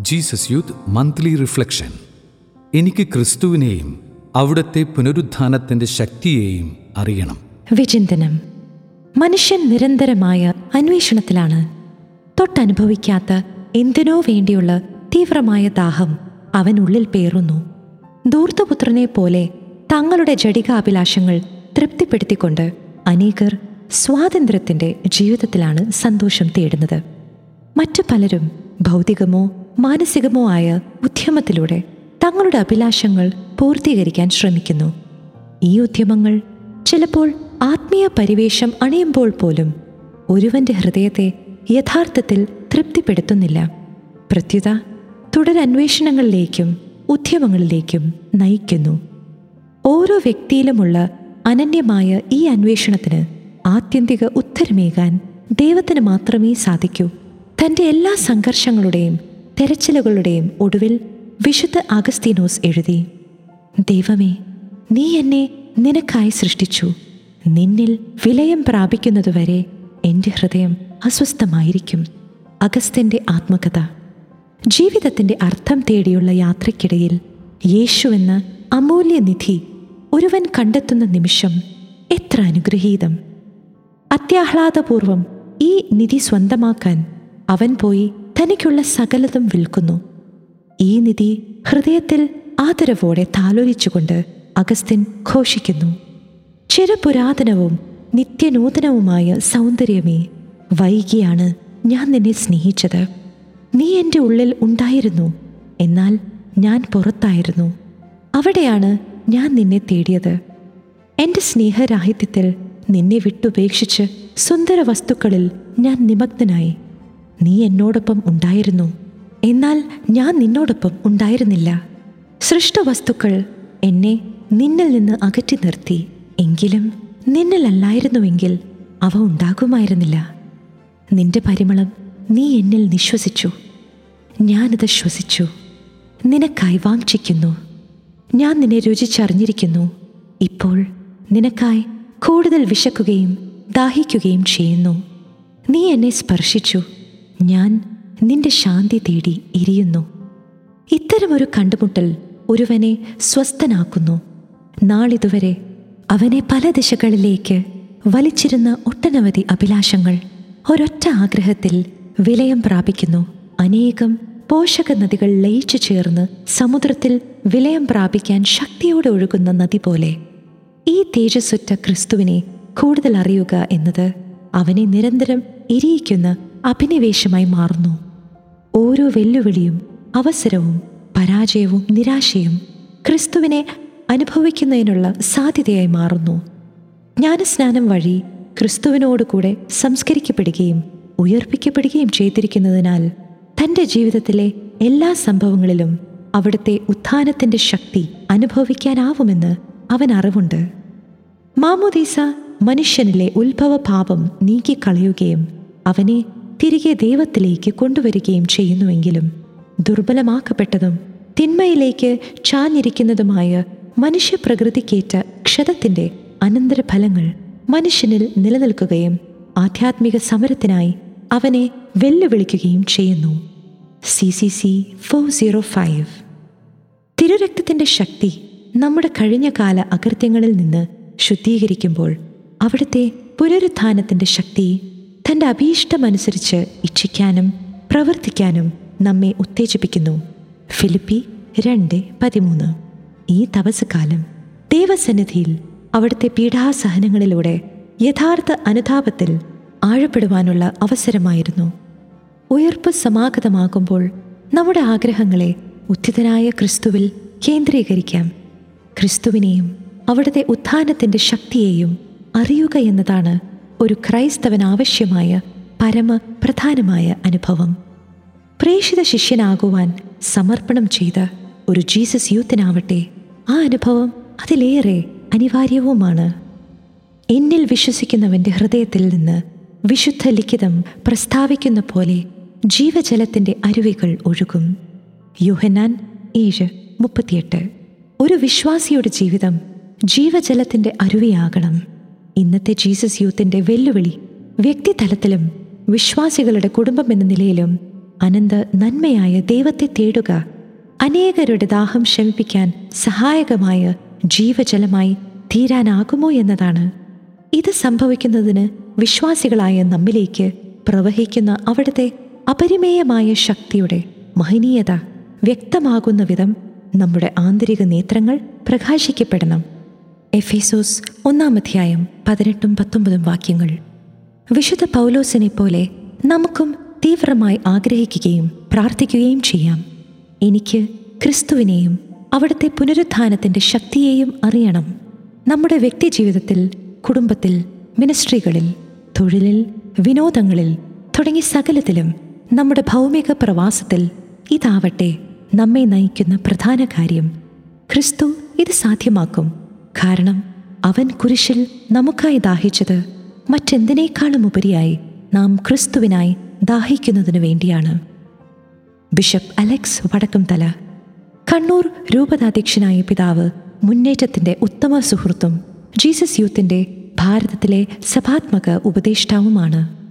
Jesus youth monthly reflection എനിക്ക് ക്രിസ്തുവിനെയും അവിടുത്തെ പുനരുദ്ധാനത്തിന്റെ ശക്തിയെയും അറിയണം. വിചിന്തനം. മനുഷ്യൻ നിരന്തരമായ അന്വേഷണത്തിലാണ്. തൊട്ടനുഭവിക്കാത്ത എന്തിനോ വേണ്ടിയുള്ള തീവ്രമായ ദാഹം അവനുള്ളിൽ പേറുന്നു. ദൂർത്തപുത്രനെ പോലെ തങ്ങളുടെ ജടികാഭിലാഷങ്ങൾ തൃപ്തിപ്പെടുത്തിക്കൊണ്ട് അനേകർ സ്വാതന്ത്ര്യത്തിന്റെ ജീവിതത്തിലാണ് സന്തോഷം തേടുന്നത്. മറ്റു പലരും ഭൗതികമോ മാനസികമോ ആയ ഉദ്യമത്തിലൂടെ തങ്ങളുടെ അഭിലാഷങ്ങൾ പൂർത്തീകരിക്കാൻ ശ്രമിക്കുന്നു. ഈ ഉദ്യമങ്ങൾ ചിലപ്പോൾ ആത്മീയ പരിവേഷം അണിയുമ്പോൾ പോലും ഒരുവന്റെ ഹൃദയത്തെ യഥാർത്ഥത്തിൽ തൃപ്തിപ്പെടുത്തുന്നില്ല. പ്രത്യുത തുടരന്വേഷണങ്ങളിലേക്കും ഉദ്യമങ്ങളിലേക്കും നയിക്കുന്നു. ഓരോ വ്യക്തിയിലുമുള്ള അനന്യമായ ഈ അന്വേഷണത്തിന് ആത്യന്തിക ഉത്തരമേകാൻ ദൈവത്തിന് മാത്രമേ സാധിക്കൂ. തന്റെ എല്ലാ സംഘർഷങ്ങളുടെയും തെരച്ചിലുകളുടെയും ഒടുവിൽ വിശുദ്ധ അഗസ്തീനോസ് എഴുതി ദൈവമേ നീ എന്നെ നിനക്കായി സൃഷ്ടിച്ചു. നിന്നിൽ വിലയം പ്രാപിക്കുന്നതുവരെ എന്റെ ഹൃദയം അസ്വസ്ഥമായിരിക്കും. അഗസ്ത്യന്റെ ആത്മകഥ. ജീവിതത്തിന്റെ അർത്ഥം തേടിയുള്ള യാത്രയ്ക്കിടയിൽ യേശു എന്ന അമൂല്യനിധി ഒരുവൻ കണ്ടെത്തുന്ന നിമിഷം എത്ര അനുഗ്രഹീതം. അത്യാഹ്ലാദപൂർവം ഈ നിധി സ്വന്തമാക്കാൻ അവൻ പോയി തനിക്കുള്ള സകലതും വിൽക്കുന്നു. ഈ നിധി ഹൃദയത്തിൽ ആദരവോടെ താലോലിച്ചുകൊണ്ട് അഗസ്ത്യൻ ഘോഷിക്കുന്നു. ചിരപുരാതനവും നിത്യനൂതനവുമായ സൗന്ദര്യമേ വൈകിയാണ് ഞാൻ നിന്നെ സ്നേഹിച്ചത്. നീ എന്റെ ഉള്ളിൽ ഉണ്ടായിരുന്നു എന്നാൽ ഞാൻ പുറത്തായിരുന്നു. അവിടെയാണ് ഞാൻ നിന്നെ തേടിയത്. എന്റെ സ്നേഹരാഹിത്യത്തിൽ നിന്നെ വിട്ടുപേക്ഷിച്ച് സുന്ദര വസ്തുക്കളിൽ ഞാൻ നിമഗ്നനായി. നീ എന്നോടൊപ്പം ഉണ്ടായിരുന്നു. എന്നാൽ ഞാൻ നിന്നോടൊപ്പം ഉണ്ടായിരുന്നില്ല. സൃഷ്ടവസ്തുക്കൾ എന്നെ നിന്നിൽ നിന്ന് അകറ്റി നിർത്തി. എങ്കിലും നിന്നിലല്ലായിരുന്നുവെങ്കിൽ അവ ഉണ്ടാകുമായിരുന്നില്ല. നിന്റെ പരിമളം നീ എന്നിൽ നിശ്വസിച്ചു. ഞാനിത് ശ്വസിച്ചു. നിനക്കായി വാഞ്ചിക്കുന്നു. ഞാൻ നിന്നെ രുചിച്ചറിഞ്ഞിരിക്കുന്നു. ഇപ്പോൾ നിനക്കായി കൂടുതൽ വിശക്കുകയും ദാഹിക്കുകയും ചെയ്യുന്നു. നീ എന്നെ സ്പർശിച്ചു. ഞാൻ നിന്റെ ശാന്തി തേടി ഇരിയുന്നു. ഇത്തരമൊരു കണ്ടുമുട്ടൽ ഒരുവനെ സ്വസ്ഥനാക്കുന്നു. നാളിതുവരെ അവനെ പല ദിശകളിലേക്ക് വലിച്ചിരുന്ന ഒട്ടനവധി അഭിലാഷങ്ങൾ ഒരൊറ്റ ആഗ്രഹത്തിൽ വിലയം പ്രാപിക്കുന്നു. അനേകം പോഷക നദികൾ ലയിച്ചു ചേർന്ന് സമുദ്രത്തിൽ വിലയം പ്രാപിക്കാൻ ശക്തിയോടെ ഒഴുകുന്ന നദി പോലെ. ഈ തേജസ്സുറ്റ ക്രിസ്തുവിനെ കൂടുതൽ അറിയുക എന്നത് അവനെ നിരന്തരം ഇരിയിക്കുന്ന അഭിനിവേശമായി മാറുന്നു. ഓരോ വെല്ലുവിളിയും അവസരവും പരാജയവും നിരാശയും ക്രിസ്തുവിനെ അനുഭവിക്കുന്നതിനുള്ള സാധ്യതയായി മാറുന്നു. ജ്ഞാനസ്നാനം വഴി ക്രിസ്തുവിനോടുകൂടെ സംസ്കരിക്കപ്പെടുകയും ഉയർപ്പിക്കപ്പെടുകയും ചെയ്തിരിക്കുന്നതിനാൽ തന്റെ ജീവിതത്തിലെ എല്ലാ സംഭവങ്ങളിലും അവിടുത്തെ ഉത്ഥാനത്തിന്റെ ശക്തി അനുഭവിക്കാനാവുമെന്ന് അവൻ അറിവുണ്ട്. മാമോദീസ മനുഷ്യനിലെ ഉത്ഭവഭാവം നീക്കിക്കളയുകയും അവനെ തിരികെ ദൈവത്തിലേക്ക് കൊണ്ടുവരികയും ചെയ്യുന്നുവെങ്കിലും ദുർബലമാക്കപ്പെട്ടതും തിന്മയിലേക്ക് ചാഞ്ഞിരിക്കുന്നതുമായ മനുഷ്യപ്രകൃതിക്കേറ്റ ക്ഷതത്തിന്റെ അനന്തരഫലങ്ങൾ മനുഷ്യനിൽ നിലനിൽക്കുകയും ആധ്യാത്മിക സമരത്തിനായി അവനെ വെല്ലുവിളിക്കുകയും ചെയ്യുന്നു. C C C four zero five തിരുരക്തത്തിന്റെ ശക്തി നമ്മുടെ കഴിഞ്ഞ കാല അകൃത്യങ്ങളിൽ നിന്ന് ശുദ്ധീകരിക്കുമ്പോൾ അവിടുത്തെ പുനരുത്ഥാനത്തിന്റെ ശക്തി തന്റെ അഭീഷ്ടമനുസരിച്ച് ഇച്ഛിക്കാനും പ്രവർത്തിക്കാനും നമ്മെ ഉത്തേജിപ്പിക്കുന്നു. ഫിലിപ്പി രണ്ട് പതിമൂന്ന്. ഈ തപസ്സുകാലം ദൈവസന്നിധിയിൽ അവിടുത്തെ പീഡാസഹനങ്ങളിലൂടെ യഥാർത്ഥ അനുതാപത്തിൽ ആഴപ്പെടുവാനുള്ള അവസരമായിരുന്നു. ഉയർപ്പ് സമാഗതമാകുമ്പോൾ നമ്മുടെ ആഗ്രഹങ്ങളെ ഉദ്ധിതനായ ക്രിസ്തുവിൽ കേന്ദ്രീകരിക്കാം. ക്രിസ്തുവിനെയും അവിടുത്തെ ഉത്ഥാനത്തിന്റെ ശക്തിയെയും അറിയുക എന്നതാണ് ഒരു ക്രൈസ്തവൻ ആവശ്യമായ പരമ പ്രധാനമായ അനുഭവം. പ്രേഷിത ശിഷ്യനാകുവാൻ സമർപ്പണം ചെയ്ത ഒരു ജീസസ് യൂത്തിനാവട്ടെ ആ അനുഭവം അതിലേറെ അനിവാര്യവുമാണ്. എന്നിൽ വിശ്വസിക്കുന്നവന്റെ ഹൃദയത്തിൽ നിന്ന് വിശുദ്ധ ലിഖിതം പ്രസ്താവിക്കുന്ന പോലെ ജീവജലത്തിന്റെ അരുവികൾ ഒഴുകും. യുഹനാൻ ഏഴ് മുപ്പത്തിയെട്ട്. ഒരു വിശ്വാസിയുടെ ജീവിതം ജീവജലത്തിന്റെ അരുവിയാകണം. ഇന്നത്തെ ജീസസ് യൂത്തിന്റെ വെല്ലുവിളി വ്യക്തിതലത്തിലും വിശ്വാസികളുടെ കുടുംബം എന്ന നിലയിലും അനന്ത നന്മയായ ദൈവത്തെ തേടുക അനേകരുടെ ദാഹം ശമിപ്പിക്കാൻ സഹായകമായ ജീവജലമായി തീരാനാകുമോ എന്നതാണ്. ഇത് സംഭവിക്കുന്നതിന് വിശ്വാസികളായ നമ്മിലേക്ക് പ്രവഹിക്കുന്ന അവിടുത്തെ അപരിമേയമായ ശക്തിയുടെ മഹനീയത വ്യക്തമാകുന്ന വിധം നമ്മുടെ ആന്തരിക നേത്രങ്ങൾ പ്രകാശിക്കപ്പെടണം. എഫേസോസ് ഒന്നാം അധ്യായം പതിനെട്ടും പത്തൊമ്പതും വാക്യങ്ങൾ. വിശുദ്ധ പൗലോസിനെ പോലെ നമുക്കും തീവ്രമായി ആഗ്രഹിക്കുകയും പ്രാർത്ഥിക്കുകയും ചെയ്യാം. എനിക്ക് ക്രിസ്തുവിനെയും അവിടുത്തെ പുനരുത്ഥാനത്തിന്റെ ശക്തിയെയും അറിയണം. നമ്മുടെ വ്യക്തിജീവിതത്തിൽ കുടുംബത്തിൽ മിനിസ്ട്രികളിൽ തൊഴിലിൽ വിനോദങ്ങളിൽ തുടങ്ങി സകലത്തിലും നമ്മുടെ ഭൗമിക പ്രവാസത്തിൽ ഇതാവട്ടെ നമ്മെ നയിക്കുന്ന പ്രധാന കാര്യം ക്രിസ്തു ഇത് സാധ്യമാക്കും. കാരണം അവൻ കുരിശിൽ നമുക്കായി ദാഹിച്ചത് മറ്റെന്തിനേക്കാളും ഉപരിയായി നാം ക്രിസ്തുവിനായി ദാഹിക്കുന്നതിനു വേണ്ടിയാണ്. Bishop Alex Vadakkumthala. കണ്ണൂർ രൂപതാധ്യക്ഷനായ പിതാവ് മുന്നേറ്റത്തിന്റെ ഉത്തമ സുഹൃത്തും ജീസസ് യൂത്തിന്റെ ഭാരതത്തിലെ സഭാത്മക ഉപദേഷ്ടാവുമാണ്.